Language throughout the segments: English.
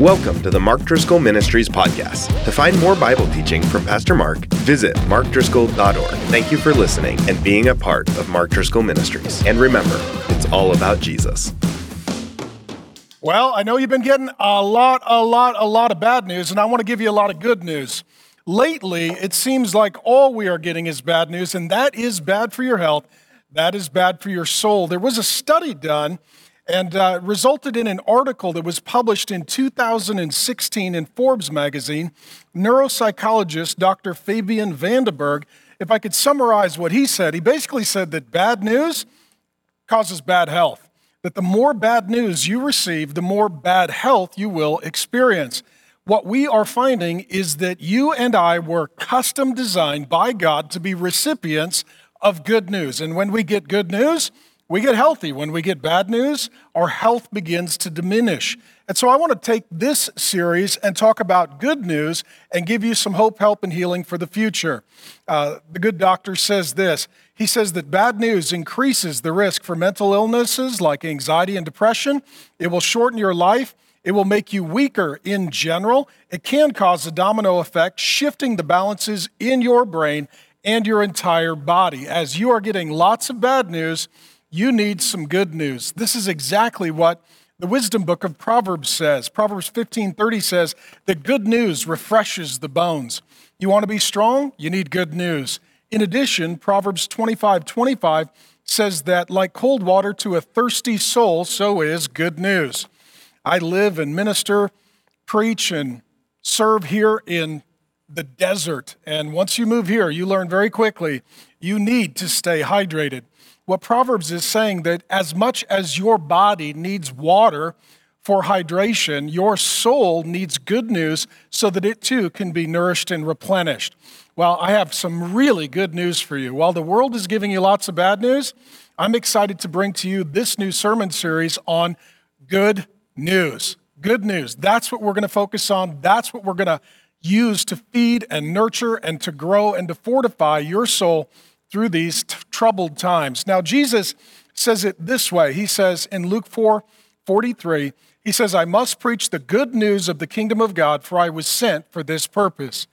Welcome to the Mark Driscoll Ministries podcast. To find more Bible teaching from Pastor Mark, visit markdriscoll.org. Thank you for listening and being a part of Mark Driscoll Ministries. And remember, it's all about Jesus. Well, I know you've been getting a lot, a lot, a lot of bad news, and I want to give you a lot of good news. Lately, it seems like all we are getting is bad news, and that is bad for your health. That is bad for your soul. There was a study done and uh, resulted in an article that was published in 2016 in Forbes magazine. Neuropsychologist Dr. Fabian Vandenberg, if I could summarize what he said, he basically said that bad news causes bad health. That the more bad news you receive, the more bad health you will experience. What we are finding is that you and I were custom designed by God to be recipients of good news. And when we get good news, we get healthy. When we get bad news, our health begins to diminish. And so I want to take this series and talk about good news and give you some hope, help, and healing for the future. Uh, the good doctor says this He says that bad news increases the risk for mental illnesses like anxiety and depression, it will shorten your life. It will make you weaker in general. It can cause a domino effect, shifting the balances in your brain and your entire body. As you are getting lots of bad news, you need some good news. This is exactly what the wisdom book of Proverbs says. Proverbs 15:30 says that good news refreshes the bones. You want to be strong? You need good news. In addition, Proverbs 25:25 says that like cold water to a thirsty soul, so is good news. I live and minister, preach and serve here in the desert. And once you move here, you learn very quickly you need to stay hydrated what Proverbs is saying that as much as your body needs water for hydration, your soul needs good news so that it too can be nourished and replenished. Well, I have some really good news for you. While the world is giving you lots of bad news, I'm excited to bring to you this new sermon series on good news. Good news. That's what we're going to focus on. That's what we're going to use to feed and nurture and to grow and to fortify your soul through these t- troubled times. Now, Jesus says it this way He says in Luke 4 43, He says, I must preach the good news of the kingdom of God, for I was sent for this purpose.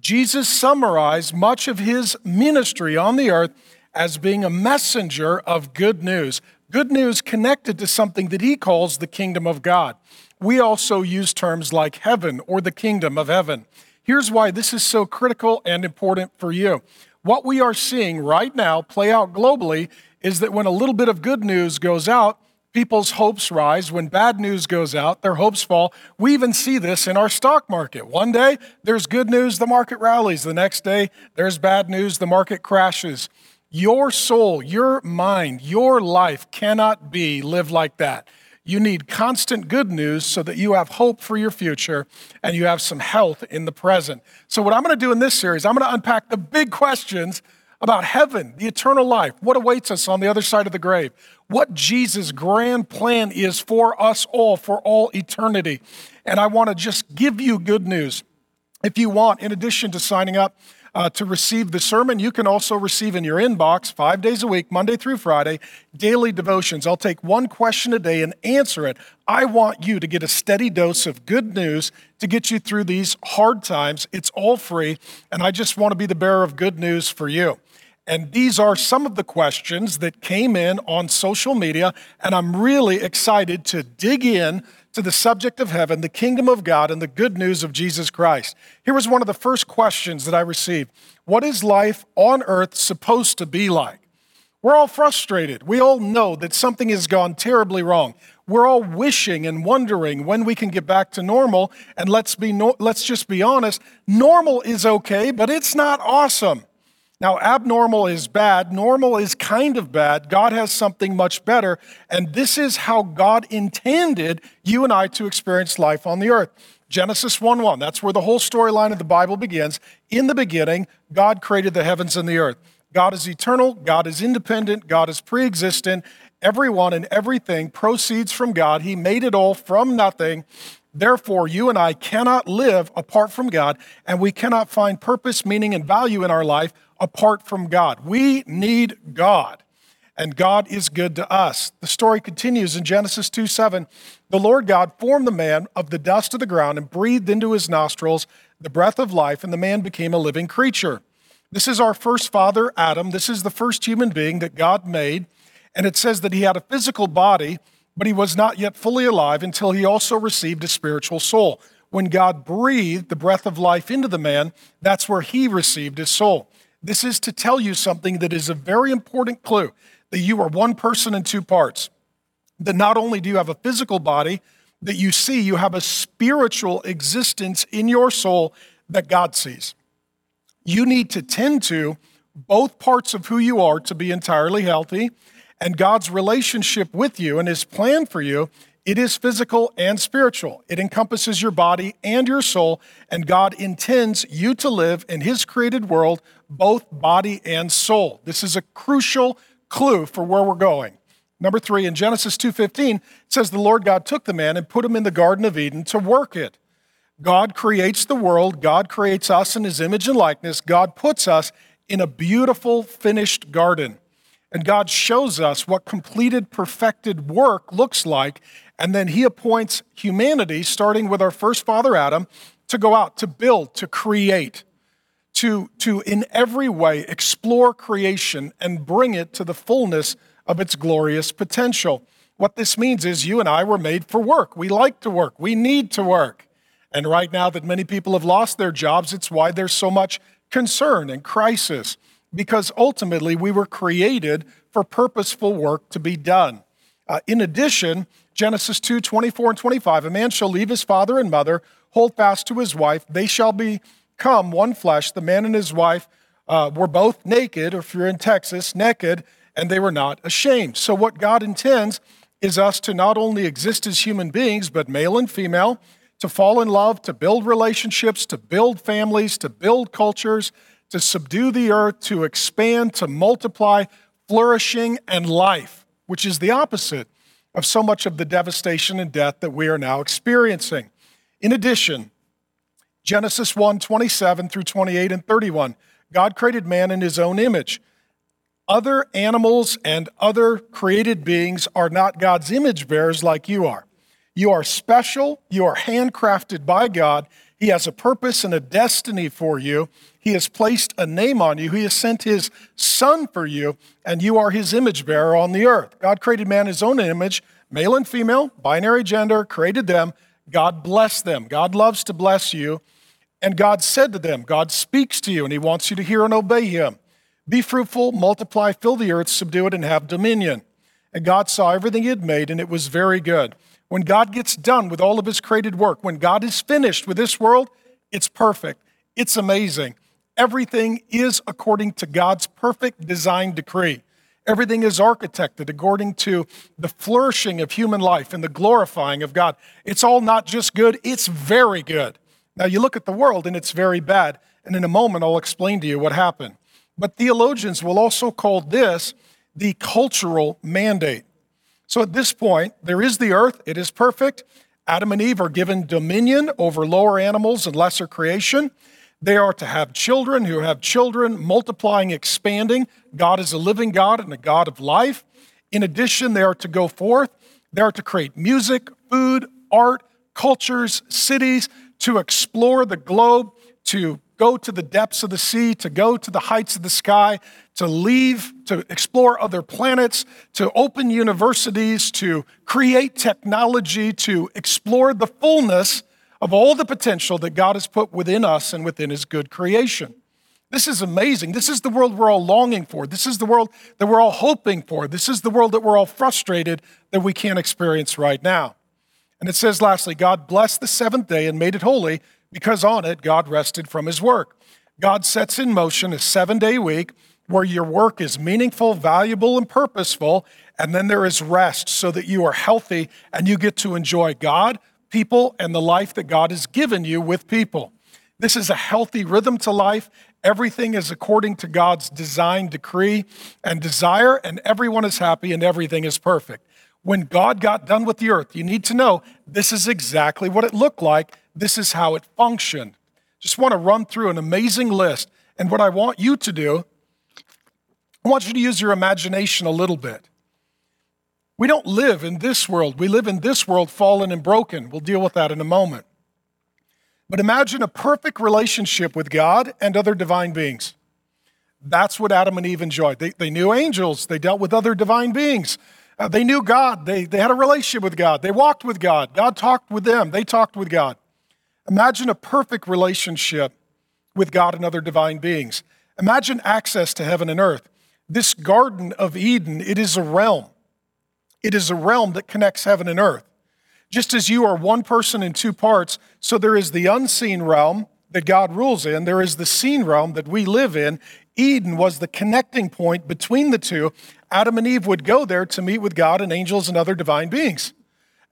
Jesus summarized much of his ministry on the earth as being a messenger of good news, good news connected to something that he calls the kingdom of God. We also use terms like heaven or the kingdom of heaven. Here's why this is so critical and important for you. What we are seeing right now play out globally is that when a little bit of good news goes out, people's hopes rise. When bad news goes out, their hopes fall. We even see this in our stock market. One day, there's good news, the market rallies. The next day, there's bad news, the market crashes. Your soul, your mind, your life cannot be lived like that. You need constant good news so that you have hope for your future and you have some health in the present. So, what I'm going to do in this series, I'm going to unpack the big questions about heaven, the eternal life, what awaits us on the other side of the grave, what Jesus' grand plan is for us all, for all eternity. And I want to just give you good news. If you want, in addition to signing up, uh, to receive the sermon. You can also receive in your inbox five days a week, Monday through Friday, daily devotions. I'll take one question a day and answer it. I want you to get a steady dose of good news to get you through these hard times. It's all free, and I just want to be the bearer of good news for you. And these are some of the questions that came in on social media, and I'm really excited to dig in to the subject of heaven, the kingdom of God, and the good news of Jesus Christ. Here was one of the first questions that I received What is life on earth supposed to be like? We're all frustrated. We all know that something has gone terribly wrong. We're all wishing and wondering when we can get back to normal. And let's, be no, let's just be honest normal is okay, but it's not awesome. Now, abnormal is bad, normal is kind of bad. God has something much better, and this is how God intended you and I to experience life on the earth. Genesis 1 1, that's where the whole storyline of the Bible begins. In the beginning, God created the heavens and the earth. God is eternal, God is independent, God is pre existent. Everyone and everything proceeds from God. He made it all from nothing. Therefore, you and I cannot live apart from God, and we cannot find purpose, meaning, and value in our life apart from God. We need God. and God is good to us. The story continues in Genesis 2 7. The Lord God formed the man of the dust of the ground and breathed into his nostrils the breath of life, and the man became a living creature. This is our first father, Adam. This is the first human being that God made. And it says that he had a physical body, but he was not yet fully alive until he also received a spiritual soul. When God breathed the breath of life into the man, that's where he received his soul. This is to tell you something that is a very important clue that you are one person in two parts. That not only do you have a physical body that you see, you have a spiritual existence in your soul that God sees. You need to tend to both parts of who you are to be entirely healthy, and God's relationship with you and His plan for you. It is physical and spiritual. It encompasses your body and your soul, and God intends you to live in His created world, both body and soul. This is a crucial clue for where we're going. Number three, in Genesis 2.15, it says the Lord God took the man and put him in the Garden of Eden to work it. God creates the world. God creates us in his image and likeness. God puts us in a beautiful, finished garden. And God shows us what completed, perfected work looks like. And then he appoints humanity, starting with our first father, Adam, to go out, to build, to create to, to in every way explore creation and bring it to the fullness of its glorious potential. What this means is you and I were made for work. We like to work, we need to work. And right now, that many people have lost their jobs, it's why there's so much concern and crisis, because ultimately we were created for purposeful work to be done. Uh, in addition, Genesis 2 24 and 25, a man shall leave his father and mother, hold fast to his wife, they shall be come one flesh. The man and his wife uh, were both naked, or if you're in Texas, naked, and they were not ashamed. So, what God intends is us to not only exist as human beings, but male and female, to fall in love, to build relationships, to build families, to build cultures, to subdue the earth, to expand, to multiply, flourishing, and life, which is the opposite of so much of the devastation and death that we are now experiencing. In addition, Genesis 1 27 through 28 and 31. God created man in his own image. Other animals and other created beings are not God's image bearers like you are. You are special, you are handcrafted by God. He has a purpose and a destiny for you. He has placed a name on you. He has sent his son for you, and you are his image bearer on the earth. God created man in his own image, male and female, binary gender, created them. God blessed them. God loves to bless you. And God said to them, God speaks to you and he wants you to hear and obey him. Be fruitful, multiply, fill the earth, subdue it, and have dominion. And God saw everything he had made, and it was very good. When God gets done with all of his created work, when God is finished with this world, it's perfect. It's amazing. Everything is according to God's perfect design decree. Everything is architected according to the flourishing of human life and the glorifying of God. It's all not just good, it's very good. Now, you look at the world and it's very bad. And in a moment, I'll explain to you what happened. But theologians will also call this the cultural mandate. So at this point, there is the earth, it is perfect. Adam and Eve are given dominion over lower animals and lesser creation. They are to have children who have children, multiplying, expanding. God is a living God and a God of life. In addition, they are to go forth. They are to create music, food, art, cultures, cities, to explore the globe, to go to the depths of the sea, to go to the heights of the sky, to leave, to explore other planets, to open universities, to create technology, to explore the fullness of all the potential that God has put within us and within His good creation. This is amazing. This is the world we're all longing for. This is the world that we're all hoping for. This is the world that we're all frustrated that we can't experience right now. And it says, lastly, God blessed the seventh day and made it holy because on it God rested from his work. God sets in motion a seven day week where your work is meaningful, valuable, and purposeful. And then there is rest so that you are healthy and you get to enjoy God, people, and the life that God has given you with people. This is a healthy rhythm to life. Everything is according to God's design, decree, and desire, and everyone is happy and everything is perfect when God got done with the earth, you need to know this is exactly what it looked like. This is how it functioned. Just want to run through an amazing list. And what I want you to do, I want you to use your imagination a little bit. We don't live in this world. We live in this world fallen and broken. We'll deal with that in a moment. But imagine a perfect relationship with God and other divine beings. That's what Adam and Eve enjoyed. They, they knew angels, they dealt with other divine beings. Uh, they knew God, they, they had a relationship with God, they walked with God. God talked with them, they talked with God. Imagine a perfect relationship with God and other divine beings. Imagine access to heaven and earth. This Garden of Eden, it is a realm. It is a realm that connects heaven and earth. Just as you are one person in two parts, so there is the unseen realm that God rules in, there is the seen realm that we live in. Eden was the connecting point between the two. Adam and Eve would go there to meet with God and angels and other divine beings.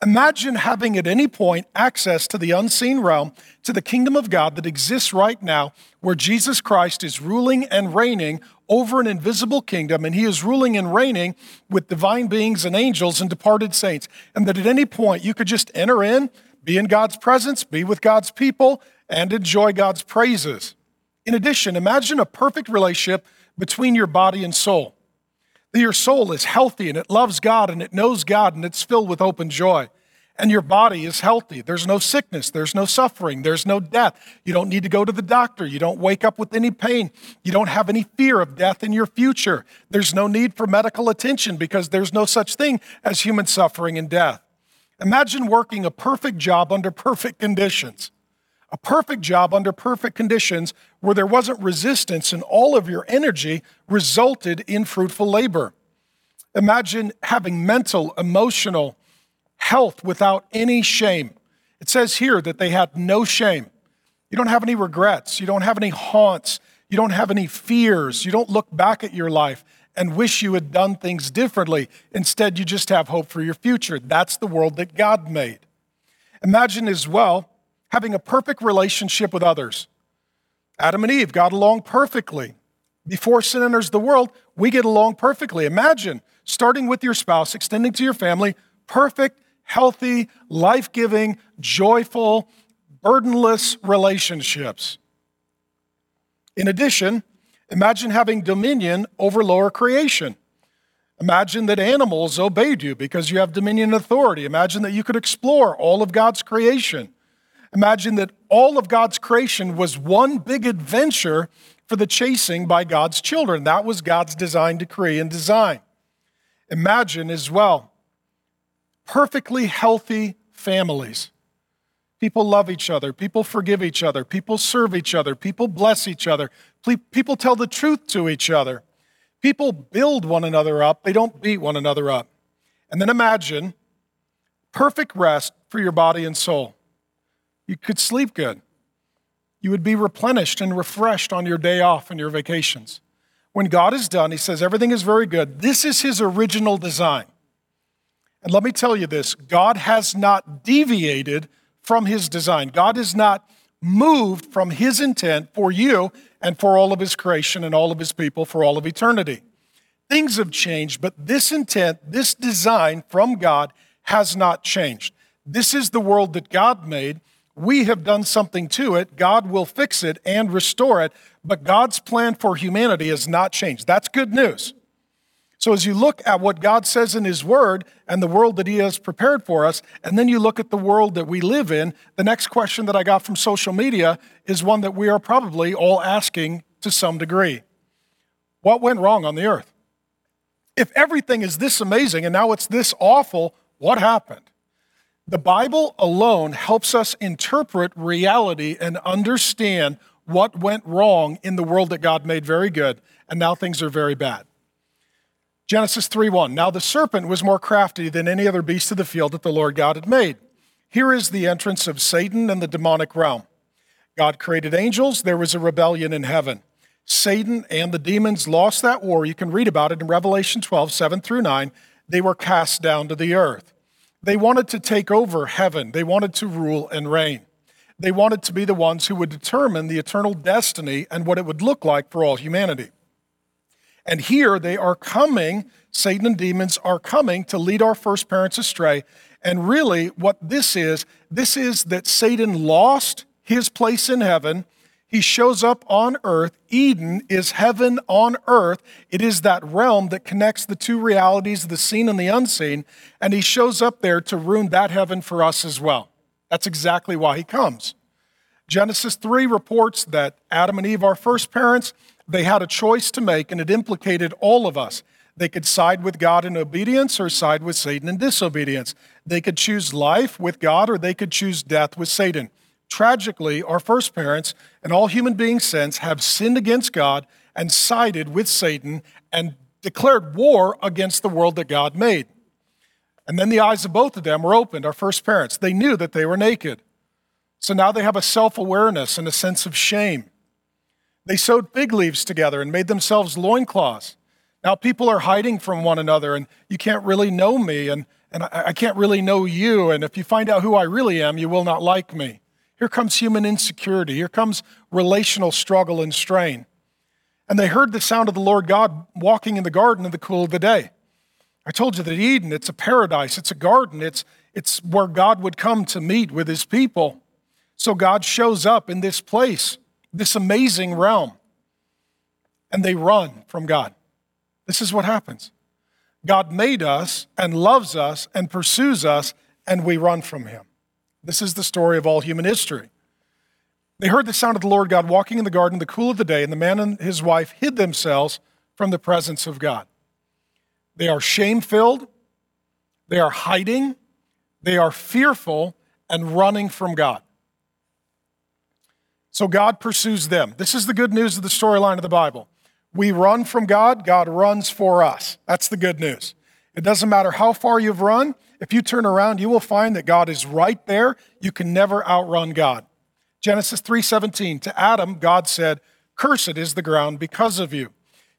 Imagine having at any point access to the unseen realm, to the kingdom of God that exists right now, where Jesus Christ is ruling and reigning over an invisible kingdom, and he is ruling and reigning with divine beings and angels and departed saints. And that at any point you could just enter in, be in God's presence, be with God's people, and enjoy God's praises. In addition, imagine a perfect relationship between your body and soul your soul is healthy and it loves God and it knows God and it's filled with open joy. And your body is healthy. There's no sickness, there's no suffering, there's no death. You don't need to go to the doctor. You don't wake up with any pain. You don't have any fear of death in your future. There's no need for medical attention because there's no such thing as human suffering and death. Imagine working a perfect job under perfect conditions a perfect job under perfect conditions where there wasn't resistance and all of your energy resulted in fruitful labor. Imagine having mental, emotional health without any shame. It says here that they had no shame. You don't have any regrets. You don't have any haunts. You don't have any fears. You don't look back at your life and wish you had done things differently. Instead, you just have hope for your future. That's the world that God made. Imagine as well having a perfect relationship with others. Adam and Eve got along perfectly. Before sin enters the world, we get along perfectly. Imagine starting with your spouse, extending to your family, perfect, healthy, life giving, joyful, burdenless relationships. In addition, imagine having dominion over lower creation. Imagine that animals obeyed you because you have dominion and authority. Imagine that you could explore all of God's creation. Imagine that all of God's creation was one big adventure for the chasing by God's children. That was God's design, decree, and design. Imagine as well perfectly healthy families. People love each other. People forgive each other. People serve each other. People bless each other. People tell the truth to each other. People build one another up. They don't beat one another up. And then imagine perfect rest for your body and soul. You could sleep good. You would be replenished and refreshed on your day off and your vacations. When God is done, He says everything is very good. This is His original design. And let me tell you this God has not deviated from His design. God has not moved from His intent for you and for all of His creation and all of His people for all of eternity. Things have changed, but this intent, this design from God has not changed. This is the world that God made. We have done something to it. God will fix it and restore it, but God's plan for humanity has not changed. That's good news. So, as you look at what God says in His Word and the world that He has prepared for us, and then you look at the world that we live in, the next question that I got from social media is one that we are probably all asking to some degree What went wrong on the earth? If everything is this amazing and now it's this awful, what happened? The Bible alone helps us interpret reality and understand what went wrong in the world that God made very good, and now things are very bad. Genesis 3:1. Now the serpent was more crafty than any other beast of the field that the Lord God had made. Here is the entrance of Satan and the demonic realm. God created angels, there was a rebellion in heaven. Satan and the demons lost that war. You can read about it in Revelation 12, 7 through 9. They were cast down to the earth. They wanted to take over heaven, they wanted to rule and reign. They wanted to be the ones who would determine the eternal destiny and what it would look like for all humanity. And here they are coming, Satan and demons are coming to lead our first parents astray. And really, what this is, this is that Satan lost his place in heaven. He shows up on earth. Eden is heaven on earth. It is that realm that connects the two realities, the seen and the unseen. And he shows up there to ruin that heaven for us as well. That's exactly why he comes. Genesis 3 reports that Adam and Eve, our first parents, they had a choice to make, and it implicated all of us. They could side with God in obedience or side with Satan in disobedience. They could choose life with God or they could choose death with Satan. Tragically, our first parents and all human beings since have sinned against God and sided with Satan and declared war against the world that God made. And then the eyes of both of them were opened, our first parents. They knew that they were naked. So now they have a self awareness and a sense of shame. They sewed fig leaves together and made themselves loincloths. Now people are hiding from one another, and you can't really know me, and, and I, I can't really know you. And if you find out who I really am, you will not like me. Here comes human insecurity. Here comes relational struggle and strain. And they heard the sound of the Lord God walking in the garden in the cool of the day. I told you that Eden, it's a paradise, it's a garden, it's, it's where God would come to meet with his people. So God shows up in this place, this amazing realm, and they run from God. This is what happens God made us and loves us and pursues us, and we run from him. This is the story of all human history. They heard the sound of the Lord God walking in the garden in the cool of the day, and the man and his wife hid themselves from the presence of God. They are shame filled, they are hiding, they are fearful, and running from God. So God pursues them. This is the good news of the storyline of the Bible. We run from God, God runs for us. That's the good news. It doesn't matter how far you've run, if you turn around, you will find that God is right there. You can never outrun God. Genesis 3:17 to Adam God said, "Cursed is the ground because of you."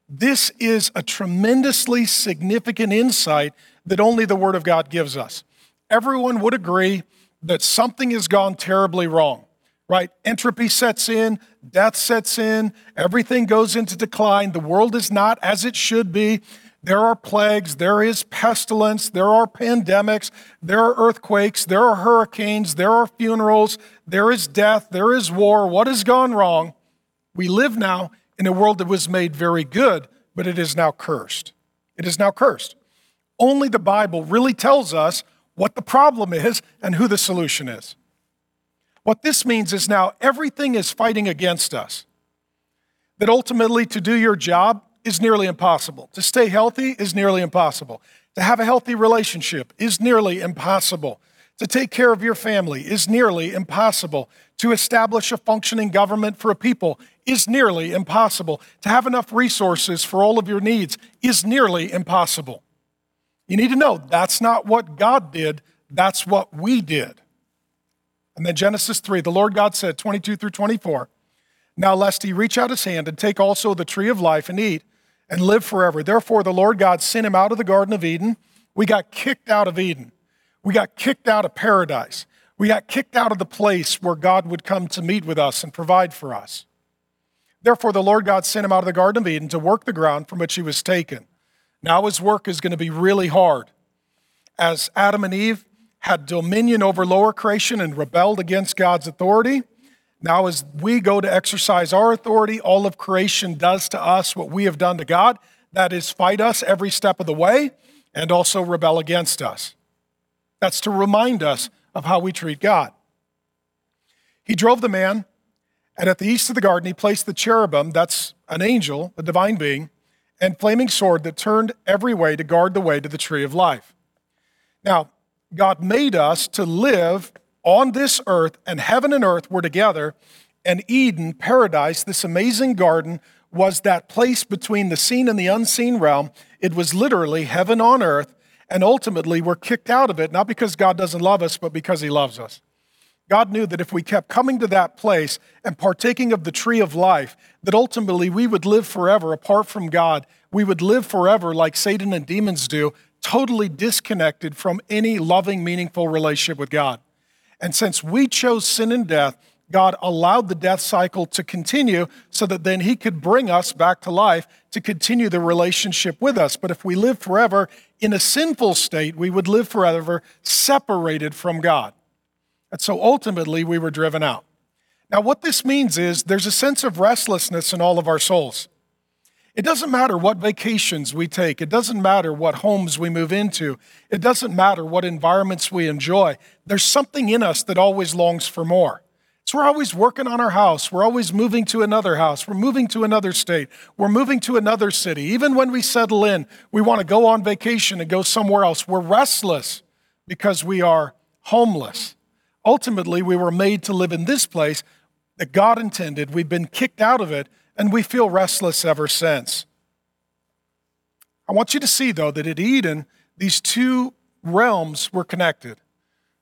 This is a tremendously significant insight that only the word of God gives us. Everyone would agree that something has gone terribly wrong. Right? Entropy sets in, death sets in, everything goes into decline. The world is not as it should be. There are plagues, there is pestilence, there are pandemics, there are earthquakes, there are hurricanes, there are funerals, there is death, there is war. What has gone wrong? We live now in a world that was made very good, but it is now cursed. It is now cursed. Only the Bible really tells us what the problem is and who the solution is. What this means is now everything is fighting against us. That ultimately, to do your job, is nearly impossible. To stay healthy is nearly impossible. To have a healthy relationship is nearly impossible. To take care of your family is nearly impossible. To establish a functioning government for a people is nearly impossible. To have enough resources for all of your needs is nearly impossible. You need to know that's not what God did, that's what we did. And then Genesis 3, the Lord God said, 22 through 24, Now lest he reach out his hand and take also the tree of life and eat, and live forever. Therefore, the Lord God sent him out of the Garden of Eden. We got kicked out of Eden. We got kicked out of paradise. We got kicked out of the place where God would come to meet with us and provide for us. Therefore, the Lord God sent him out of the Garden of Eden to work the ground from which he was taken. Now his work is going to be really hard. As Adam and Eve had dominion over lower creation and rebelled against God's authority, now, as we go to exercise our authority, all of creation does to us what we have done to God that is, fight us every step of the way and also rebel against us. That's to remind us of how we treat God. He drove the man, and at the east of the garden, he placed the cherubim, that's an angel, a divine being, and flaming sword that turned every way to guard the way to the tree of life. Now, God made us to live on this earth, and heaven and earth were together, and Eden, paradise, this amazing garden, was that place between the seen and the unseen realm. It was literally heaven on earth, and ultimately we're kicked out of it, not because God doesn't love us, but because He loves us. God knew that if we kept coming to that place and partaking of the tree of life, that ultimately we would live forever apart from God. We would live forever like Satan and demons do, totally disconnected from any loving, meaningful relationship with God. And since we chose sin and death, God allowed the death cycle to continue so that then He could bring us back to life to continue the relationship with us. But if we live forever in a sinful state, we would live forever separated from God. And so ultimately, we were driven out. Now, what this means is there's a sense of restlessness in all of our souls. It doesn't matter what vacations we take. It doesn't matter what homes we move into. It doesn't matter what environments we enjoy. There's something in us that always longs for more. So we're always working on our house. We're always moving to another house. We're moving to another state. We're moving to another city. Even when we settle in, we want to go on vacation and go somewhere else. We're restless because we are homeless. Ultimately, we were made to live in this place that God intended. We've been kicked out of it and we feel restless ever since. I want you to see, though, that at Eden, these two realms were connected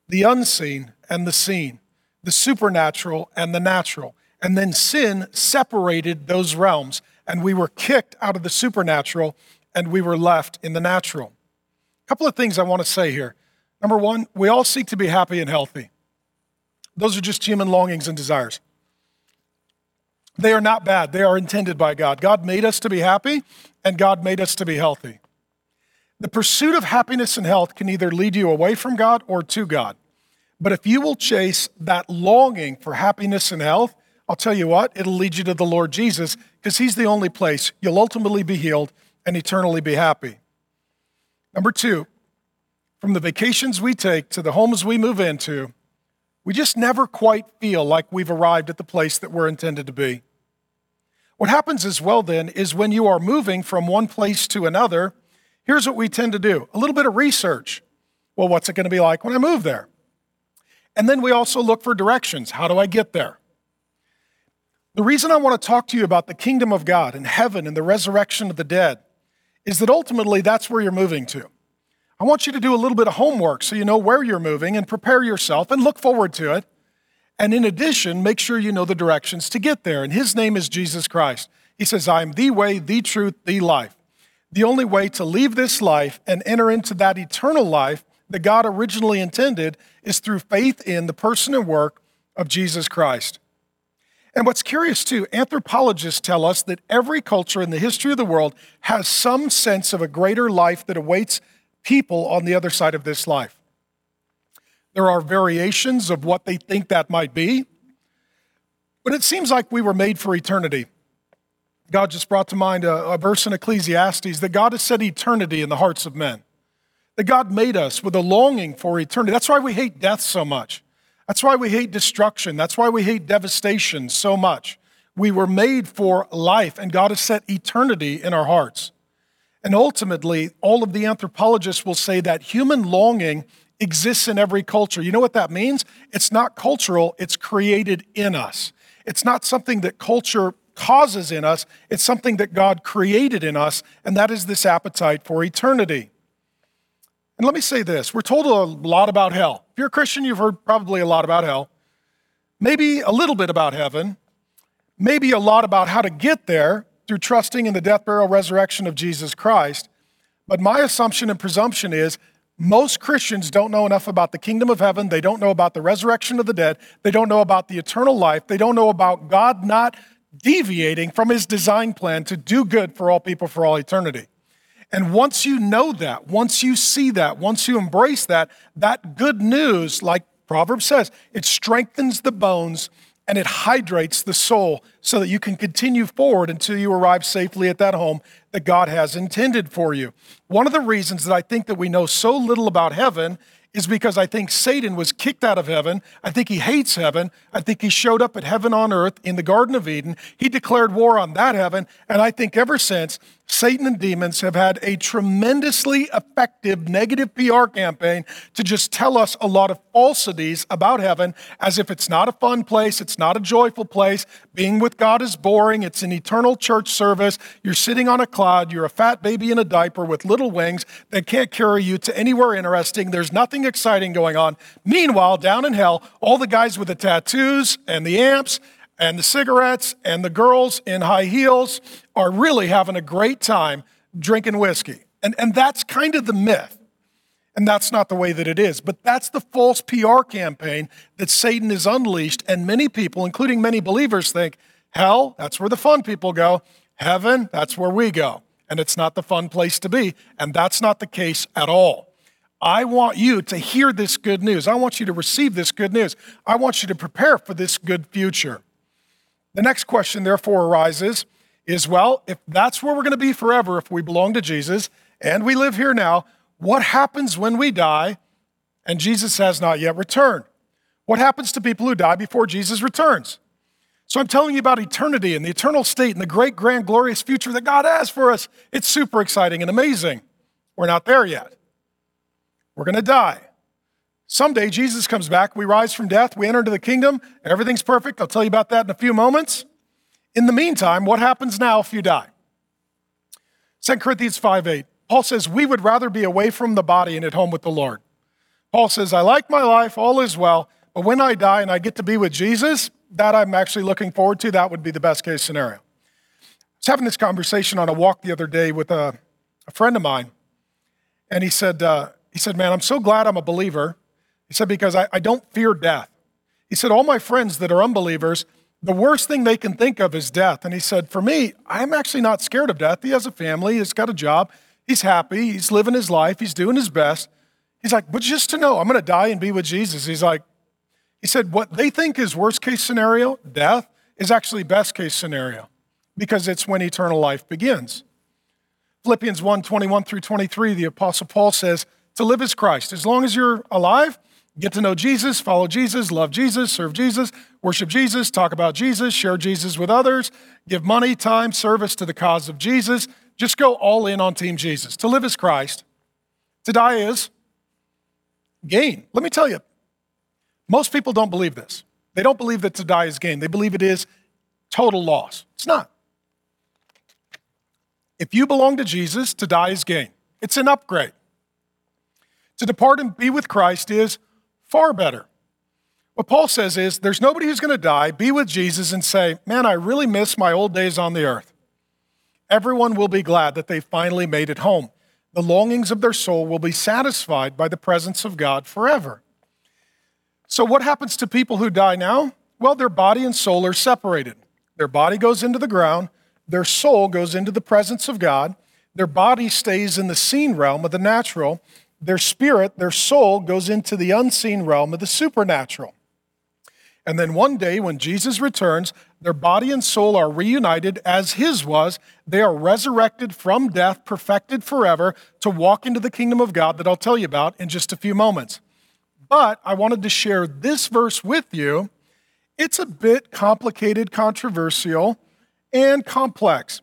the unseen and the seen, the supernatural and the natural. And then sin separated those realms, and we were kicked out of the supernatural and we were left in the natural. A couple of things I want to say here. Number one, we all seek to be happy and healthy. Those are just human longings and desires. They are not bad, they are intended by God. God made us to be happy, and God made us to be healthy. The pursuit of happiness and health can either lead you away from God or to God. But if you will chase that longing for happiness and health, I'll tell you what, it'll lead you to the Lord Jesus because He's the only place you'll ultimately be healed and eternally be happy. Number two, from the vacations we take to the homes we move into, we just never quite feel like we've arrived at the place that we're intended to be. What happens as well then is when you are moving from one place to another, here's what we tend to do a little bit of research. Well, what's it going to be like when I move there? And then we also look for directions. How do I get there? The reason I want to talk to you about the kingdom of God and heaven and the resurrection of the dead is that ultimately that's where you're moving to. I want you to do a little bit of homework so you know where you're moving and prepare yourself and look forward to it. And in addition, make sure you know the directions to get there. And his name is Jesus Christ. He says, I am the way, the truth, the life. The only way to leave this life and enter into that eternal life that God originally intended is through faith in the person and work of Jesus Christ. And what's curious too, anthropologists tell us that every culture in the history of the world has some sense of a greater life that awaits people on the other side of this life. There are variations of what they think that might be, but it seems like we were made for eternity. God just brought to mind a, a, verse in Ecclesiastes that God has set eternity in the hearts of men. That God made us with a longing for eternity. That's why we hate death so much. That's why we hate destruction. That's why we hate devastation so much. We were made for life, and God has set eternity in our hearts. And ultimately, all of the anthropologists will say that human longing exists in every culture. You know what that means? It's not cultural, it's created in us. It's not something that culture causes in us, it's something that God created in us, and that is this appetite for eternity. And let me say this we're told a lot about hell. If you're a Christian, you've heard probably a lot about hell, maybe a little bit about heaven, maybe a lot about how to get there, through trusting in the death, burial, resurrection of Jesus Christ. But my assumption and presumption is most Christians don't know enough about the kingdom of heaven. They don't know about the resurrection of the dead. They don't know about the eternal life. They don't know about God not deviating from his design plan to do good for all people for all eternity. And once you know that, once you see that, once you embrace that, that good news, like Proverbs says, it strengthens the bones and it hydrates the soul so that you can continue forward until you arrive safely at that home that God has intended for you. One of the reasons that I think that we know so little about heaven is because I think Satan was kicked out of heaven. I think he hates heaven. I think he showed up at heaven on earth in the Garden of Eden. He declared war on that heaven. And I think ever since, Satan and demons have had a tremendously effective negative PR campaign to just tell us a lot of falsities about heaven as if it's not a fun place, it's not a joyful place. Being with God is boring, it's an eternal church service. You're sitting on a cloud, you're a fat baby in a diaper with little wings that can't carry you to anywhere interesting. There's nothing exciting going on. Meanwhile, down in hell, all the guys with the tattoos and the amps and the cigarettes and the girls in high heels are really having a great time drinking whiskey. And, and that's kind of the myth. And that's not the way that it is. But that's the false PR campaign that Satan has unleashed. And many people, including many believers, think hell, that's where the fun people go. Heaven, that's where we go. And it's not the fun place to be. And that's not the case at all. I want you to hear this good news. I want you to receive this good news. I want you to prepare for this good future. The next question, therefore, arises is well, if that's where we're going to be forever, if we belong to Jesus and we live here now, what happens when we die and Jesus has not yet returned? What happens to people who die before Jesus returns? So I'm telling you about eternity and the eternal state and the great, grand, glorious future that God has for us. It's super exciting and amazing. We're not there yet. We're going to die. Someday Jesus comes back, we rise from death, we enter into the kingdom, everything's perfect. I'll tell you about that in a few moments. In the meantime, what happens now if you die? 2 Corinthians 5 8. Paul says, We would rather be away from the body and at home with the Lord. Paul says, I like my life, all is well, but when I die and I get to be with Jesus, that I'm actually looking forward to. That would be the best case scenario. I was having this conversation on a walk the other day with a, a friend of mine, and he said, uh, he said, Man, I'm so glad I'm a believer. He said, Because I, I don't fear death. He said, All my friends that are unbelievers, the worst thing they can think of is death. And he said, For me, I'm actually not scared of death. He has a family, he's got a job, he's happy, he's living his life, he's doing his best. He's like, But just to know, I'm going to die and be with Jesus. He's like, he said, what they think is worst case scenario, death, is actually best case scenario because it's when eternal life begins. Philippians 1 21 through 23, the Apostle Paul says, To live is Christ. As long as you're alive, get to know Jesus, follow Jesus, love Jesus, serve Jesus, worship Jesus, talk about Jesus, share Jesus with others, give money, time, service to the cause of Jesus. Just go all in on Team Jesus. To live is Christ, to die is gain. Let me tell you, most people don't believe this. They don't believe that to die is gain. They believe it is total loss. It's not. If you belong to Jesus, to die is gain. It's an upgrade. To depart and be with Christ is far better. What Paul says is there's nobody who's going to die, be with Jesus, and say, Man, I really miss my old days on the earth. Everyone will be glad that they finally made it home. The longings of their soul will be satisfied by the presence of God forever. So, what happens to people who die now? Well, their body and soul are separated. Their body goes into the ground, their soul goes into the presence of God, their body stays in the seen realm of the natural, their spirit, their soul goes into the unseen realm of the supernatural. And then one day, when Jesus returns, their body and soul are reunited as his was. They are resurrected from death, perfected forever, to walk into the kingdom of God that I'll tell you about in just a few moments. But I wanted to share this verse with you. It's a bit complicated, controversial, and complex.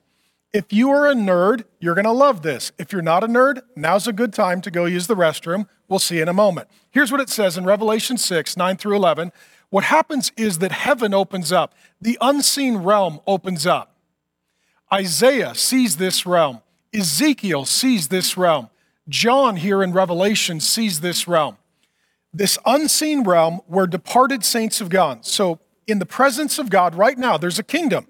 If you are a nerd, you're going to love this. If you're not a nerd, now's a good time to go use the restroom. We'll see in a moment. Here's what it says in Revelation 6 9 through 11. What happens is that heaven opens up, the unseen realm opens up. Isaiah sees this realm, Ezekiel sees this realm, John here in Revelation sees this realm this unseen realm where departed saints have gone. So, in the presence of God right now, there's a kingdom.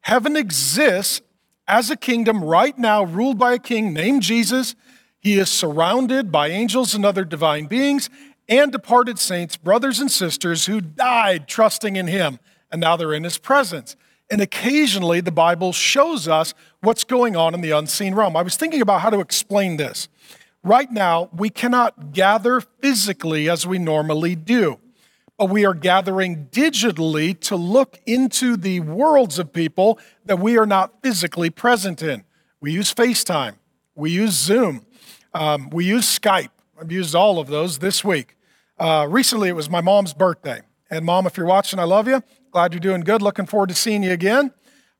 Heaven exists as a kingdom right now, ruled by a king named Jesus. He is surrounded by angels and other divine beings and departed saints, brothers and sisters who died trusting in him, and now they're in his presence. And occasionally, the Bible shows us what's going on in the unseen realm. I was thinking about how to explain this. Right now, we cannot gather physically as we normally do, we are gathering digitally to look into the worlds of people that we are not physically present in. We use FaceTime, we use Zoom, um, we use Skype. I've used all of those this week. Uh, recently, it was my mom's birthday. And, mom, if you're watching, I love you. Glad you're doing good. Looking forward to seeing you again.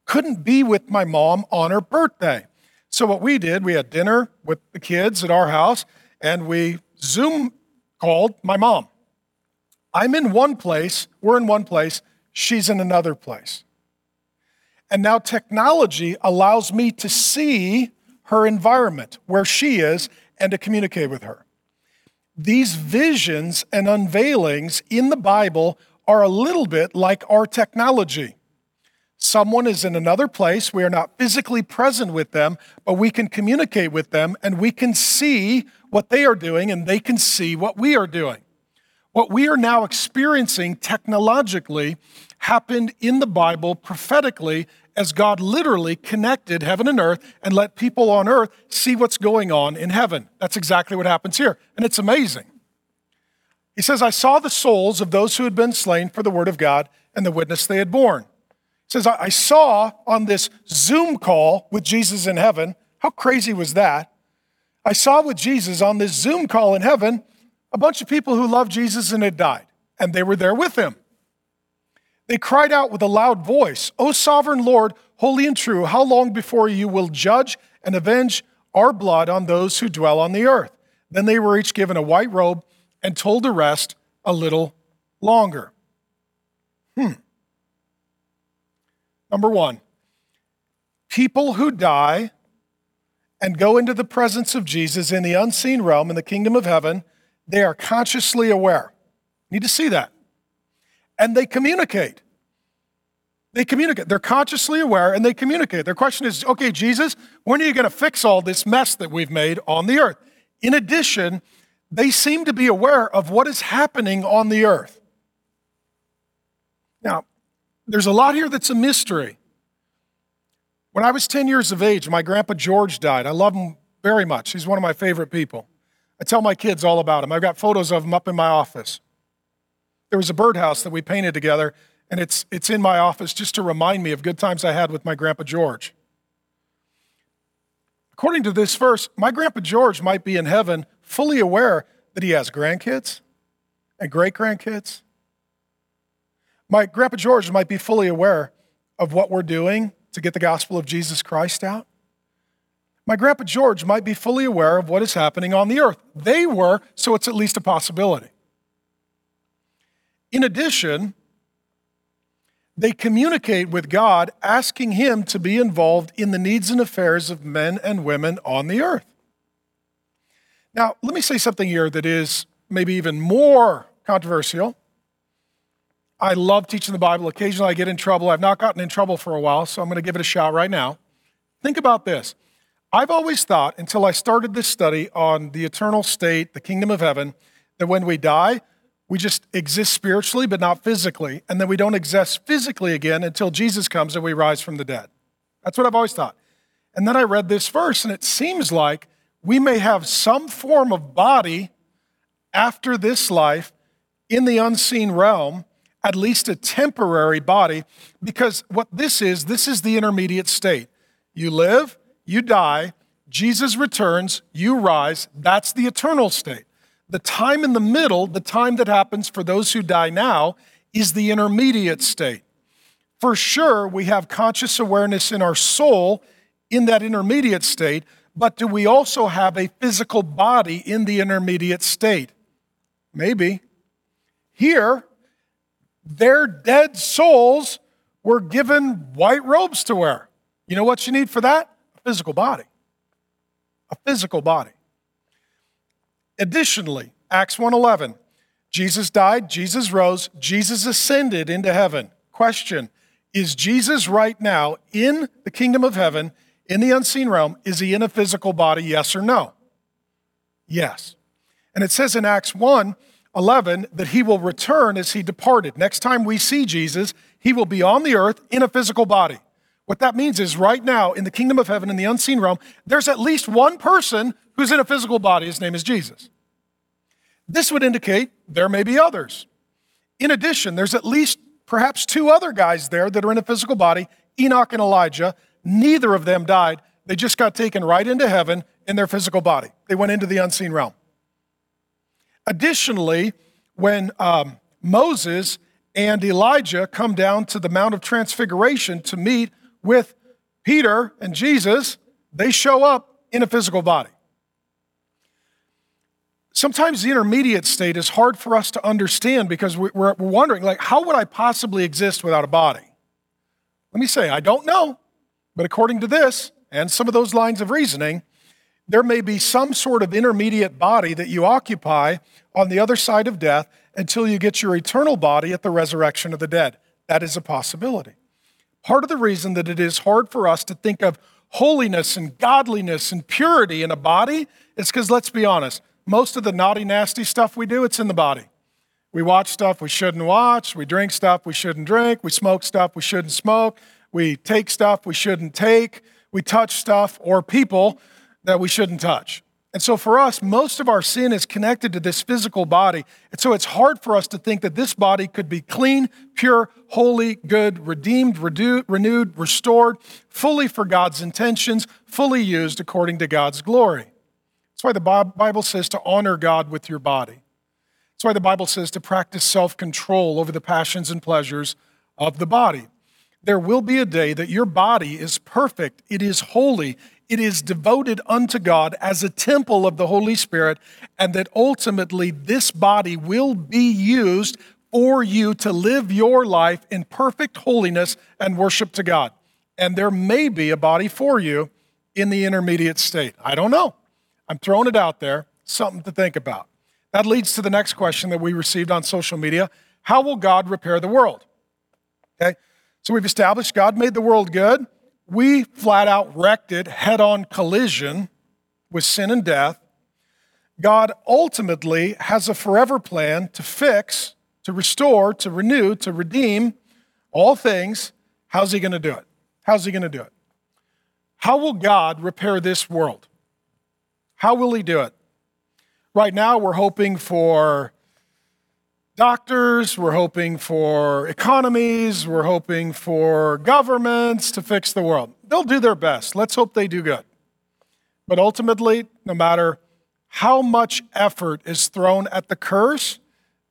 Couldn't be with my mom on her birthday. So, what we did, we had dinner with the kids at our house, and we Zoom called my mom. I'm in one place, we're in one place, she's in another place. And now technology allows me to see her environment, where she is, and to communicate with her. These visions and unveilings in the Bible are a little bit like our technology. Someone is in another place. We are not physically present with them, but we can communicate with them and we can see what they are doing and they can see what we are doing. What we are now experiencing technologically happened in the Bible prophetically as God literally connected heaven and earth and let people on earth see what's going on in heaven. That's exactly what happens here. And it's amazing. He says, I saw the souls of those who had been slain for the word of God and the witness they had borne. He says, I saw on this Zoom call with Jesus in heaven, how crazy was that? I saw with Jesus on this Zoom call in heaven a bunch of people who loved Jesus and had died, and they were there with him. They cried out with a loud voice, O sovereign Lord, holy and true, how long before you will judge and avenge our blood on those who dwell on the earth? Then they were each given a white robe and told to rest a little longer. Hmm. Number one, people who die and go into the presence of Jesus in the unseen realm in the kingdom of heaven, they are consciously aware. Need to see that and they communicate. They communicate. They're consciously aware and they communicate. Their question is okay, Jesus, when are you going to fix all this mess that we've made on the earth? In addition, they seem to be aware of what is happening on the earth. Now, there's a lot here that's a mystery. When I was 10 years of age, my grandpa George died. I love him very much. He's one of my favorite people. I tell my kids all about him. I've got photos of him up in my office. There was a birdhouse that we painted together, and it's, it's in my office just to remind me of good times I had with my Grandpa George. According to this verse, my Grandpa George might be in heaven fully aware that he has grandkids and great grandkids. My Grandpa George might be fully aware of what we're doing to get the gospel of Jesus Christ out. My Grandpa George might be fully aware of what is happening on the earth. They were, so it's at least a possibility. In addition, they communicate with God, asking Him to be involved in the needs and affairs of men and women on the earth. Now, let me say something here that is maybe even more controversial. I love teaching the Bible. Occasionally I get in trouble. I've not gotten in trouble for a while, so I'm going to give it a shot right now. Think about this. I've always thought, until I started this study on the eternal state, the kingdom of heaven, that when we die, we just exist spiritually, but not physically. And then we don't exist physically again until Jesus comes and we rise from the dead. That's what I've always thought. And then I read this verse, and it seems like we may have some form of body after this life in the unseen realm, at least a temporary body, because what this is, this is the intermediate state. You live, you die, Jesus returns, you rise. That's the eternal state. The time in the middle, the time that happens for those who die now, is the intermediate state. For sure, we have conscious awareness in our soul in that intermediate state, but do we also have a physical body in the intermediate state? Maybe. Here, their dead souls were given white robes to wear. You know what you need for that? Physical body. A physical body. Additionally, Acts 1:11, Jesus died, Jesus rose, Jesus ascended into heaven. Question, is Jesus right now in the kingdom of heaven, in the unseen realm? Is he in a physical body? Yes or no? Yes. And it says in Acts 1 11 that he will return as he departed. Next time we see Jesus, he will be on the earth in a physical body. What that means is right now in the kingdom of heaven, in the unseen realm, there's at least one person who's in a physical body. His name is Jesus. This would indicate there may be others. In addition, there's at least perhaps two other guys there that are in a physical body Enoch and Elijah. Neither of them died. They just got taken right into heaven in their physical body. They went into the unseen realm. Additionally, when um, Moses and Elijah come down to the Mount of Transfiguration to meet with Peter and Jesus, they show up in a physical body. Sometimes the intermediate state is hard for us to understand because we're, wondering, like, how would I possibly exist without a body? Let me say, I don't know, but according to this and some of those lines of reasoning, there may be some sort of intermediate body that you occupy on the other side of death until you get your eternal body at the resurrection of the dead. That is a possibility. Part of the reason that it is hard for us to think of holiness and godliness and purity in a body is because, let's be honest, most of the naughty, nasty stuff we do, it's in the body. We watch stuff we shouldn't watch. We drink stuff we shouldn't drink. We smoke stuff we shouldn't smoke. We take stuff we shouldn't take. We touch stuff or people that we shouldn't touch. And so for us, most of our sin is connected to this physical body. And so it's hard for us to think that this body could be clean, pure, holy, good, redeemed, renewed, restored, fully for God's intentions, fully used according to God's glory. That's why the Bible says to honor God with your body. That's why the Bible says to practice self control over the passions and pleasures of the body. There will be a day that your body is perfect, it is holy, it is devoted unto God as a temple of the Holy Spirit, and that ultimately this body will be used for you to live your life in perfect holiness and worship to God. And there may be a body for you in the intermediate state. I don't know. I'm throwing it out there, something to think about. That leads to the next question that we received on social media How will God repair the world? Okay, so we've established God made the world good we flat out wrecked it head on collision with sin and death. God ultimately has a forever plan to fix, to restore, to renew, to redeem all things. How's He going to do it? How's He going to do it? How will God repair this world? How will He do it? Right now, we're hoping for doctors, we're hoping for economies, we're hoping for governments to fix the world. They'll do their best. Let's hope they do good. But ultimately, no matter how much effort is thrown at the curse,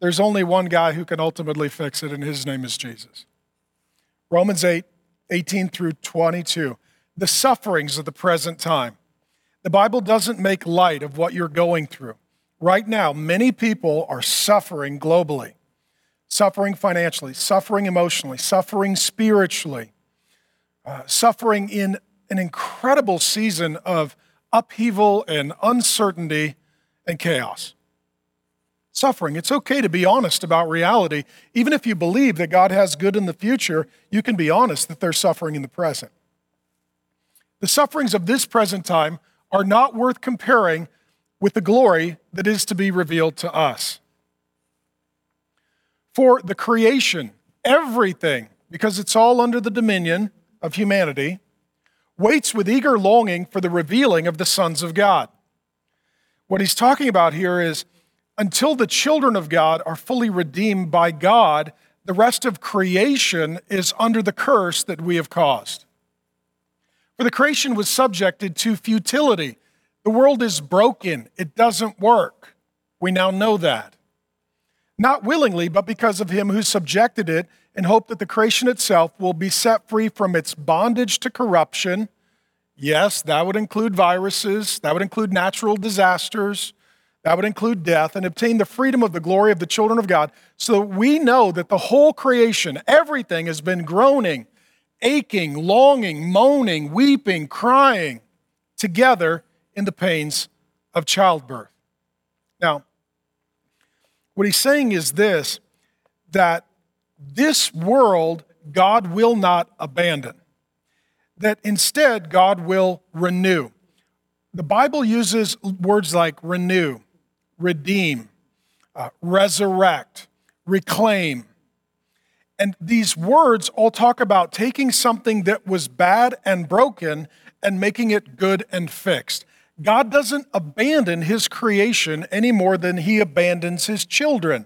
there's only one guy who can ultimately fix it, and his name is Jesus. Romans 8, 18 through 22. The sufferings of the present time. The Bible doesn't make light of what you're going through. Right now, many people are suffering globally, suffering financially, suffering emotionally, suffering spiritually, uh, suffering in an incredible season of upheaval and uncertainty and chaos. Suffering. It's okay to be honest about reality. Even if you believe that God has good in the future, you can be honest that there's suffering in the present. The sufferings of this present time are not worth comparing with the glory that is to be revealed to us. For the creation, everything, because it's all under the dominion of humanity, waits with eager longing for the revealing of the sons of God. What he's talking about here is until the children of God are fully redeemed by God, the rest of creation is under the curse that we have caused. For the creation was subjected to futility the world is broken, it doesn't work. We now know that. Not willingly, but because of him who subjected it, in hope that the creation itself will be set free from its bondage to corruption. Yes, that would include viruses, that would include natural disasters, that would include death, and obtain the freedom of the glory of the children of God. So we know that the whole creation, everything has been groaning, aching, longing, moaning, weeping, crying together in the pains of childbirth. Now, what he's saying is this that this world God will not abandon, that instead God will renew. The Bible uses words like renew, redeem, uh, resurrect, reclaim. And these words all talk about taking something that was bad and broken and making it good and fixed. God doesn't abandon his creation any more than he abandons his children.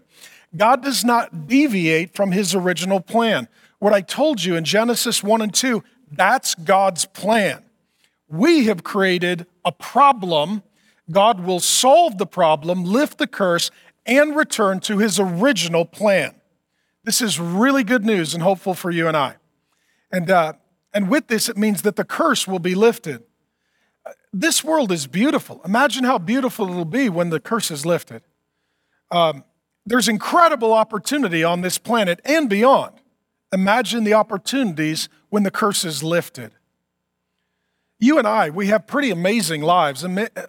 God does not deviate from his original plan. What I told you in Genesis 1 and 2, that's God's plan. We have created a problem. God will solve the problem, lift the curse, and return to his original plan. This is really good news and hopeful for you and I. And, uh, and with this, it means that the curse will be lifted this world is beautiful. Imagine how beautiful it'll be when the curse is lifted. Um, there's incredible opportunity on this planet and beyond. Imagine the opportunities when the curse is lifted. You and I, we have pretty amazing lives.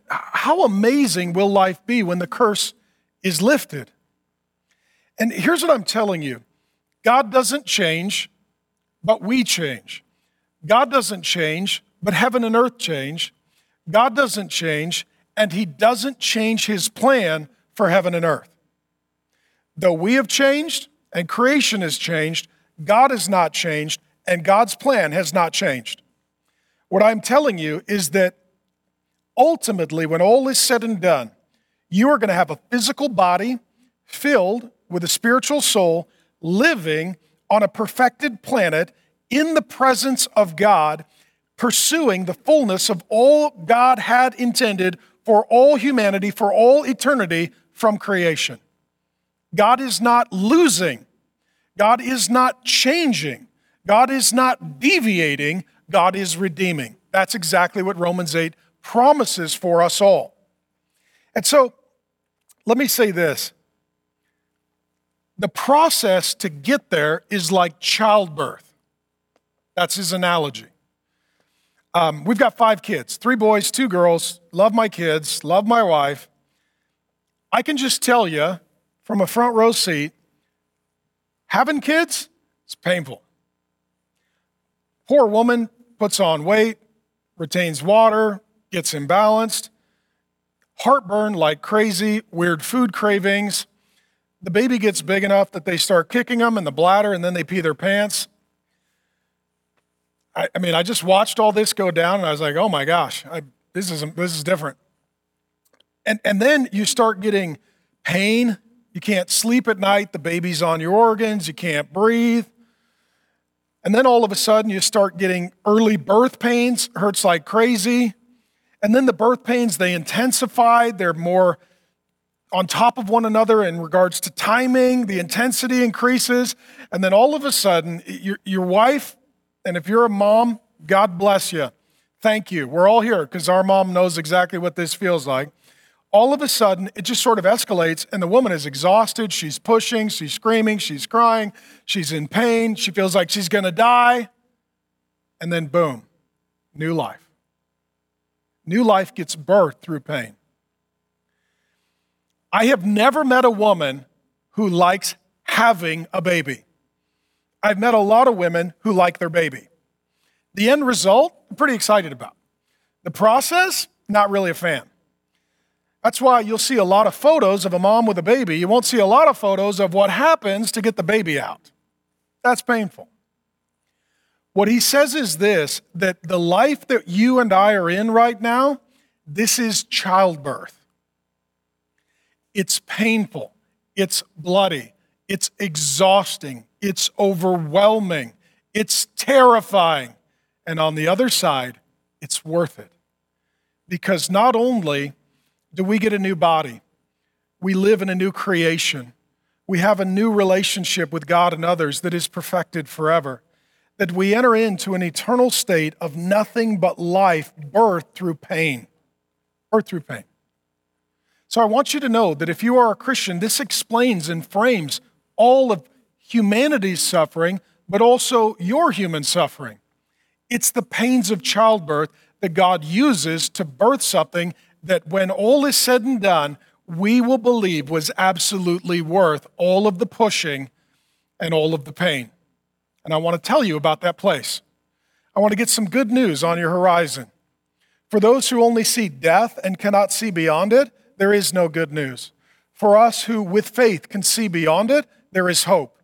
How amazing will life be when the curse is lifted? And here's what I'm telling you God doesn't change, but we change. God doesn't change, but heaven and earth change. God doesn't change, and He doesn't change His plan for heaven and earth. Though we have changed and creation has changed, God has not changed and God's plan has not changed. What I'm telling you is that ultimately, when all is said and done, you are going to have a physical body filled with a spiritual soul living on a perfected planet in the presence of God, pursuing the fullness of all God had intended for all humanity, for all eternity from creation. God is not losing, God is not changing, God is not deviating, God is redeeming. That's exactly what Romans 8 promises for us all. And so, let me say this the process to get there is like childbirth. That's his analogy. Um, we've got five kids three boys, two girls. Love my kids, love my wife. I can just tell you from a front row seat having kids is painful. Poor woman puts on weight, retains water, gets imbalanced, heartburn like crazy, weird food cravings. The baby gets big enough that they start kicking them in the bladder and then they pee their pants. I, I mean, I just watched all this go down and I was like, oh my gosh, I, this, is, this is different. And, and then you start getting pain. You can't sleep at night. The baby's on your organs. You can't breathe. And then all of a sudden, you start getting early birth pains, hurts like crazy. And then the birth pains, they intensify. They're more on top of one another in regards to timing. The intensity increases. And then all of a sudden, your, your wife and if you're a mom, God bless you. Thank you. We're all here because our mom knows exactly what this feels like. All of a sudden, it just sort of escalates, and the woman is exhausted. She's pushing, she's screaming, she's crying, she's in pain, she feels like she's going to die. And then, boom, new life. New life gets birthed through pain. I have never met a woman who likes having a baby. I've met a lot of women who like their baby. The end result, I'm pretty excited about. The process, not really a fan. That's why you'll see a lot of photos of a mom with a baby. You won't see a lot of photos of what happens to get the baby out. That's painful. What he says is this that the life that you and I are in right now, this is childbirth. It's painful, it's bloody, it's exhausting, it's overwhelming, it's terrifying. And on the other side, it's worth it. Because not only do we get a new body, we live in a new creation. We have a new relationship with God and others that is perfected forever. That we enter into an eternal state of nothing but life birthed through pain, or through pain. So I want you to know that if you are a Christian, this explains and frames all of humanity's suffering, but also your human suffering. It's the pains of childbirth that God uses to birth something that, when all is said and done, we will believe was absolutely worth all of the pushing and all of the pain. And I want to tell you about that place. I want to get some good news on your horizon. For those who only see death and cannot see beyond it, there is no good news. For us who, with faith, can see beyond it, there is hope.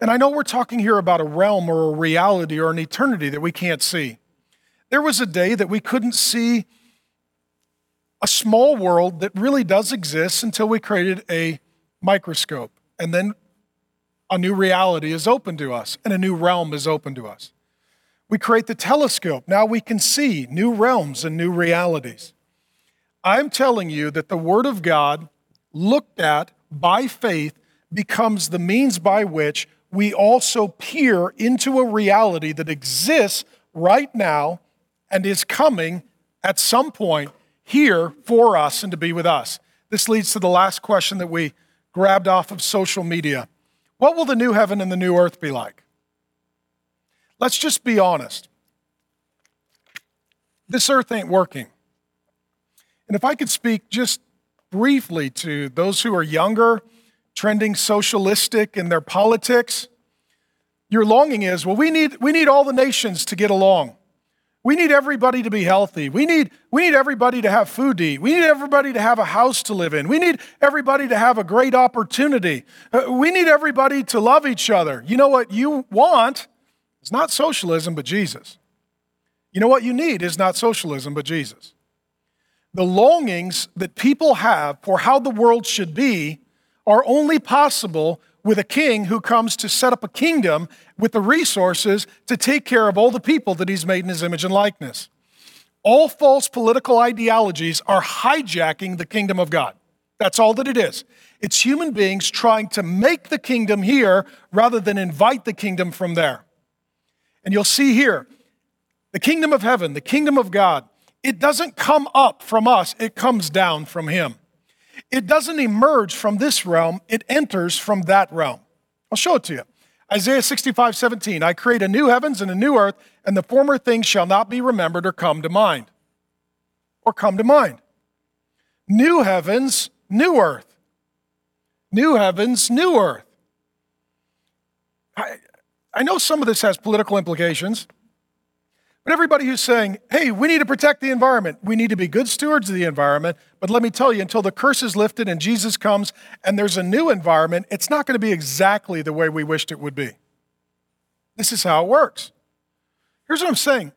And I know we're talking here about a realm or a reality or an eternity that we can't see. There was a day that we couldn't see a small world that really does exist until we created a microscope. And then a new reality is open to us and a new realm is open to us. We create the telescope. Now we can see new realms and new realities. I'm telling you that the Word of God, looked at by faith, becomes the means by which we also peer into a reality that exists right now and is coming at some point here for us and to be with us. This leads to the last question that we grabbed off of social media What will the new heaven and the new earth be like? Let's just be honest. This earth ain't working. And if I could speak just briefly to those who are younger, trending socialistic in their politics. Your longing is, well, we need, we need all the nations to get along. We need everybody to be healthy. We need, we need everybody to have food to eat. We need everybody to have a house to live in. We need everybody to have a great opportunity. Uh, we need everybody to love each other. You know what you want is not socialism, but Jesus. You know what you need is not socialism, but Jesus. The longings that people have for how the world should be are only possible with a king who comes to set up a kingdom with the resources to take care of all the people that he's made in his image and likeness. All false political ideologies are hijacking the kingdom of God. That's all that it is. It's human beings trying to make the kingdom here rather than invite the kingdom from there. And you'll see here the kingdom of heaven, the kingdom of God, it doesn't come up from us, it comes down from Him. It doesn't emerge from this realm, it enters from that realm. I'll show it to you. Isaiah 65, 17. I create a new heavens and a new earth, and the former things shall not be remembered or come to mind. Or come to mind. New heavens, new earth. New heavens, new earth. I, I know some of this has political implications. But everybody who's saying, hey, we need to protect the environment, we need to be good stewards of the environment, but let me tell you, until the curse is lifted and Jesus comes and there's a new environment, it's not going to be exactly the way we wished it would be. This is how it works. Here's what I'm saying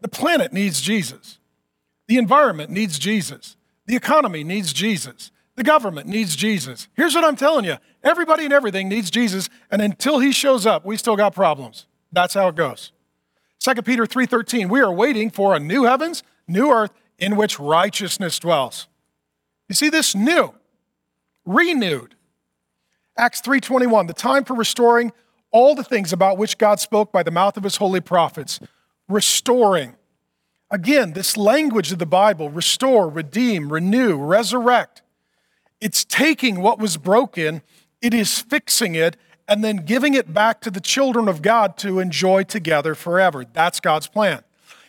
the planet needs Jesus, the environment needs Jesus, the economy needs Jesus. The government needs Jesus. Here's what I'm telling you everybody and everything needs Jesus, and until he shows up, we still got problems. That's how it goes. 2 Peter 3:13, we are waiting for a new heavens, new earth in which righteousness dwells. You see this new, renewed. Acts 3:21, the time for restoring all the things about which God spoke by the mouth of his holy prophets. Restoring. Again, this language of the Bible, restore, redeem, renew, resurrect. It's taking what was broken, it is fixing it, and then giving it back to the children of God to enjoy together forever. That's God's plan.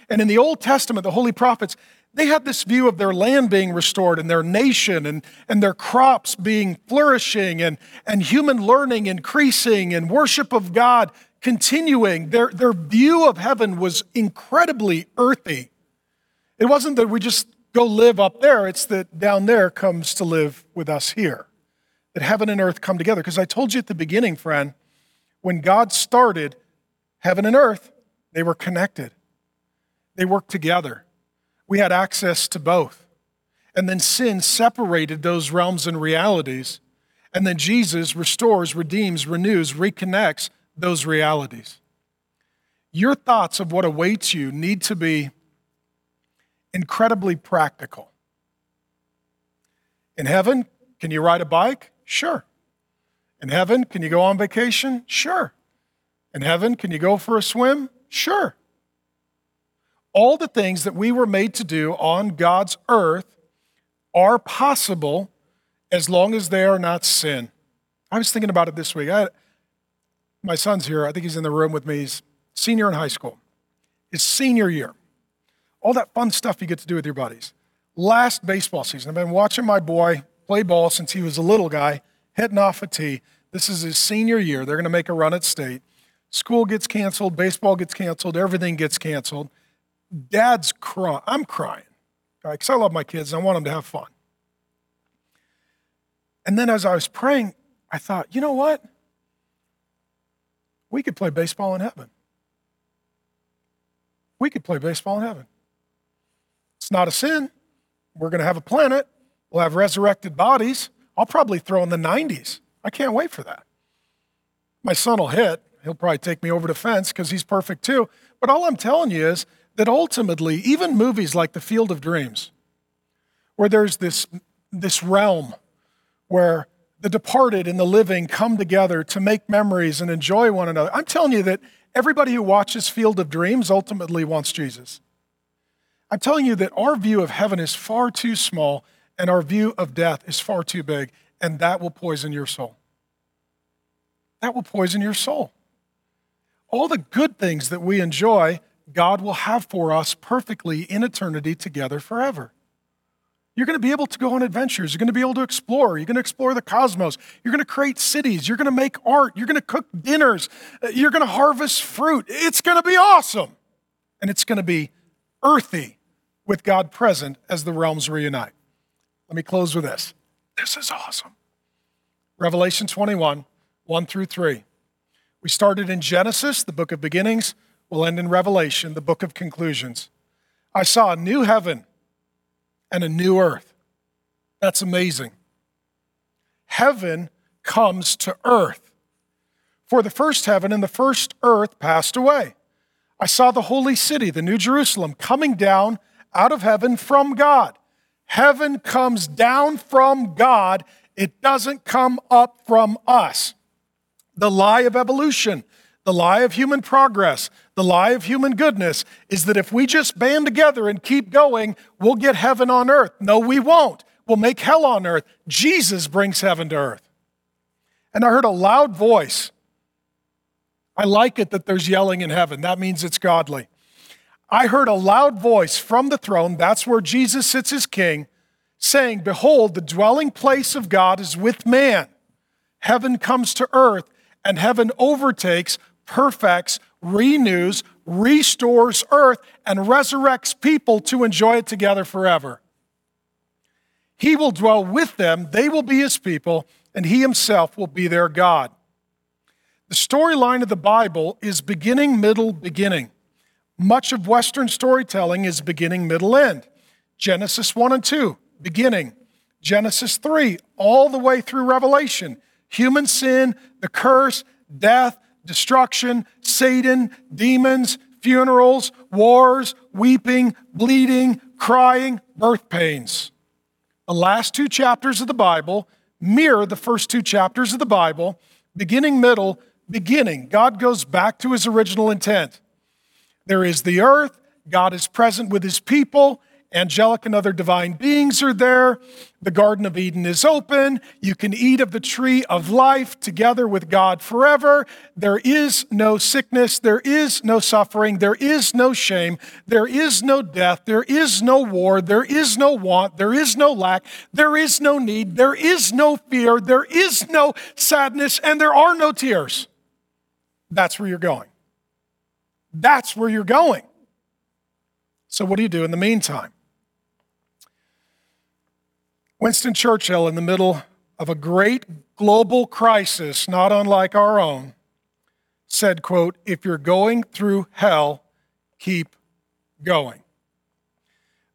And in the Old Testament, the holy prophets, they had this view of their land being restored and their nation and, and their crops being flourishing and, and human learning increasing and worship of God continuing. Their, their view of heaven was incredibly earthy. It wasn't that we just go live up there, it's that down there comes to live with us here that heaven and earth come together. Because I told you at the beginning, friend, when God started heaven and earth, they were connected, they worked together. We had access to both. And then sin separated those realms and realities. And then Jesus restores, redeems, renews, reconnects those realities. Your thoughts of what awaits you need to be incredibly practical. In heaven, can you ride a bike? Sure. In heaven, can you go on vacation? Sure. In heaven, can you go for a swim? Sure. All the things that we were made to do on God's earth are possible as long as they are not sin. I was thinking about it this week. I, my son's here. I think he's in the room with me. He's senior in high school. His senior year. All that fun stuff you get to do with your buddies. Last baseball season. I've been watching my boy play ball since he was a little guy, hitting off a tee. This is his senior year. They're going to make a run at state. School gets canceled, baseball gets canceled, everything gets canceled. Dad's crying. I'm crying because I love my kids and I want them to have fun. And then as I was praying, I thought, you know what? We could play baseball in heaven. We could play baseball in heaven. It's not a sin. We're going to have a planet. We'll have resurrected bodies. I'll probably throw in the 90s. I can't wait for that. My son will hit. He'll probably take me over the fence because he's perfect too. But all I'm telling you is that ultimately, even movies like The Field of Dreams, where there's this, this realm where the departed and the living come together to make memories and enjoy one another. I'm telling you that everybody who watches Field of Dreams ultimately wants Jesus. I'm telling you that our view of heaven is far too small and our view of death is far too big, and that will poison your soul. That will poison your soul. All the good things that we enjoy, God will have for us perfectly in eternity together forever. You're going to be able to go on adventures. You're going to be able to explore. You're going to explore the cosmos. You're going to create cities. You're going to make art. You're going to cook dinners. Uh, you're going to harvest fruit. It's going to be awesome. and it's going to be earthy with God present as the realms reunite. Let me close with this. This is awesome. Revelation 21, 1 through 3. We started in Genesis, the book of beginnings. We'll end in Revelation, the book of conclusions. I saw a new heaven and a new earth. That's amazing. Heaven comes to earth. For the first heaven and the first earth passed away. I saw the holy city, the New Jerusalem, coming down out of heaven from God. Heaven comes down from God, it doesn't come up from us. The lie of evolution, the lie of human progress, the lie of human goodness is that if we just band together and keep going, we'll get heaven on earth. No, we won't. We'll make hell on earth. Jesus brings heaven to earth. And I heard a loud voice. I like it that there's yelling in heaven. That means it's godly. I heard a loud voice from the throne, that's where Jesus sits as king, saying, Behold, the dwelling place of God is with man. Heaven comes to earth, and heaven overtakes, perfects, renews, restores earth, and resurrects people to enjoy it together forever. He will dwell with them, they will be his people, and he himself will be their God. The storyline of the Bible is beginning, middle, beginning. Much of Western storytelling is beginning, middle, end. Genesis 1 and 2, beginning. Genesis 3, all the way through Revelation. Human sin, the curse, death, destruction, Satan, demons, funerals, wars, weeping, bleeding, crying, birth pains. The last two chapters of the Bible mirror the first two chapters of the Bible, beginning, middle, beginning. God goes back to his original intent. There is the earth, God is present with his people, Angelic and other divine beings are there. The Garden of Eden is open. You can eat of the tree of life together with God forever. There is no sickness. There is no suffering. There is no shame. There is no death. There is no war. There is no want. There is no lack. There is no need. There is no fear. There is no sadness. And there are no tears. That's where you're going. That's where you're going. So, what do you do in the meantime? Winston Churchill, in the middle of a great global crisis, not unlike our own, said, quote, if you're going through hell, keep going.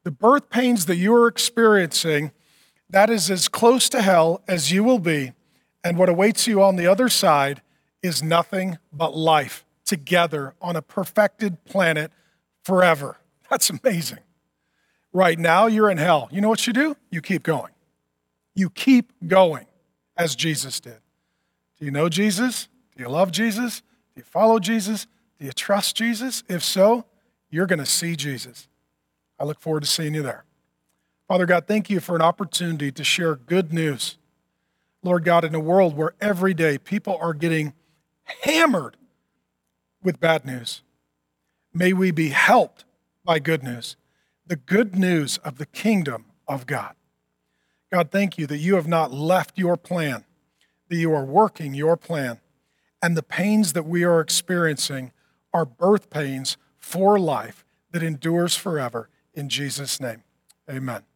The birth pains that you are experiencing, that is as close to hell as you will be, and what awaits you on the other side is nothing but life together on a perfected planet forever. That's amazing. Right now, you're in hell. You know what you do? You keep going. You keep going as Jesus did. Do you know Jesus? Do you love Jesus? Do you follow Jesus? Do you trust Jesus? If so, you're going to see Jesus. I look forward to seeing you there. Father God, thank you for an opportunity to share good news. Lord God, in a world where every day people are getting hammered with bad news, may we be helped by good news, the good news of the kingdom of God. God, thank you that you have not left your plan, that you are working your plan. And the pains that we are experiencing are birth pains for life that endures forever. In Jesus' name, amen.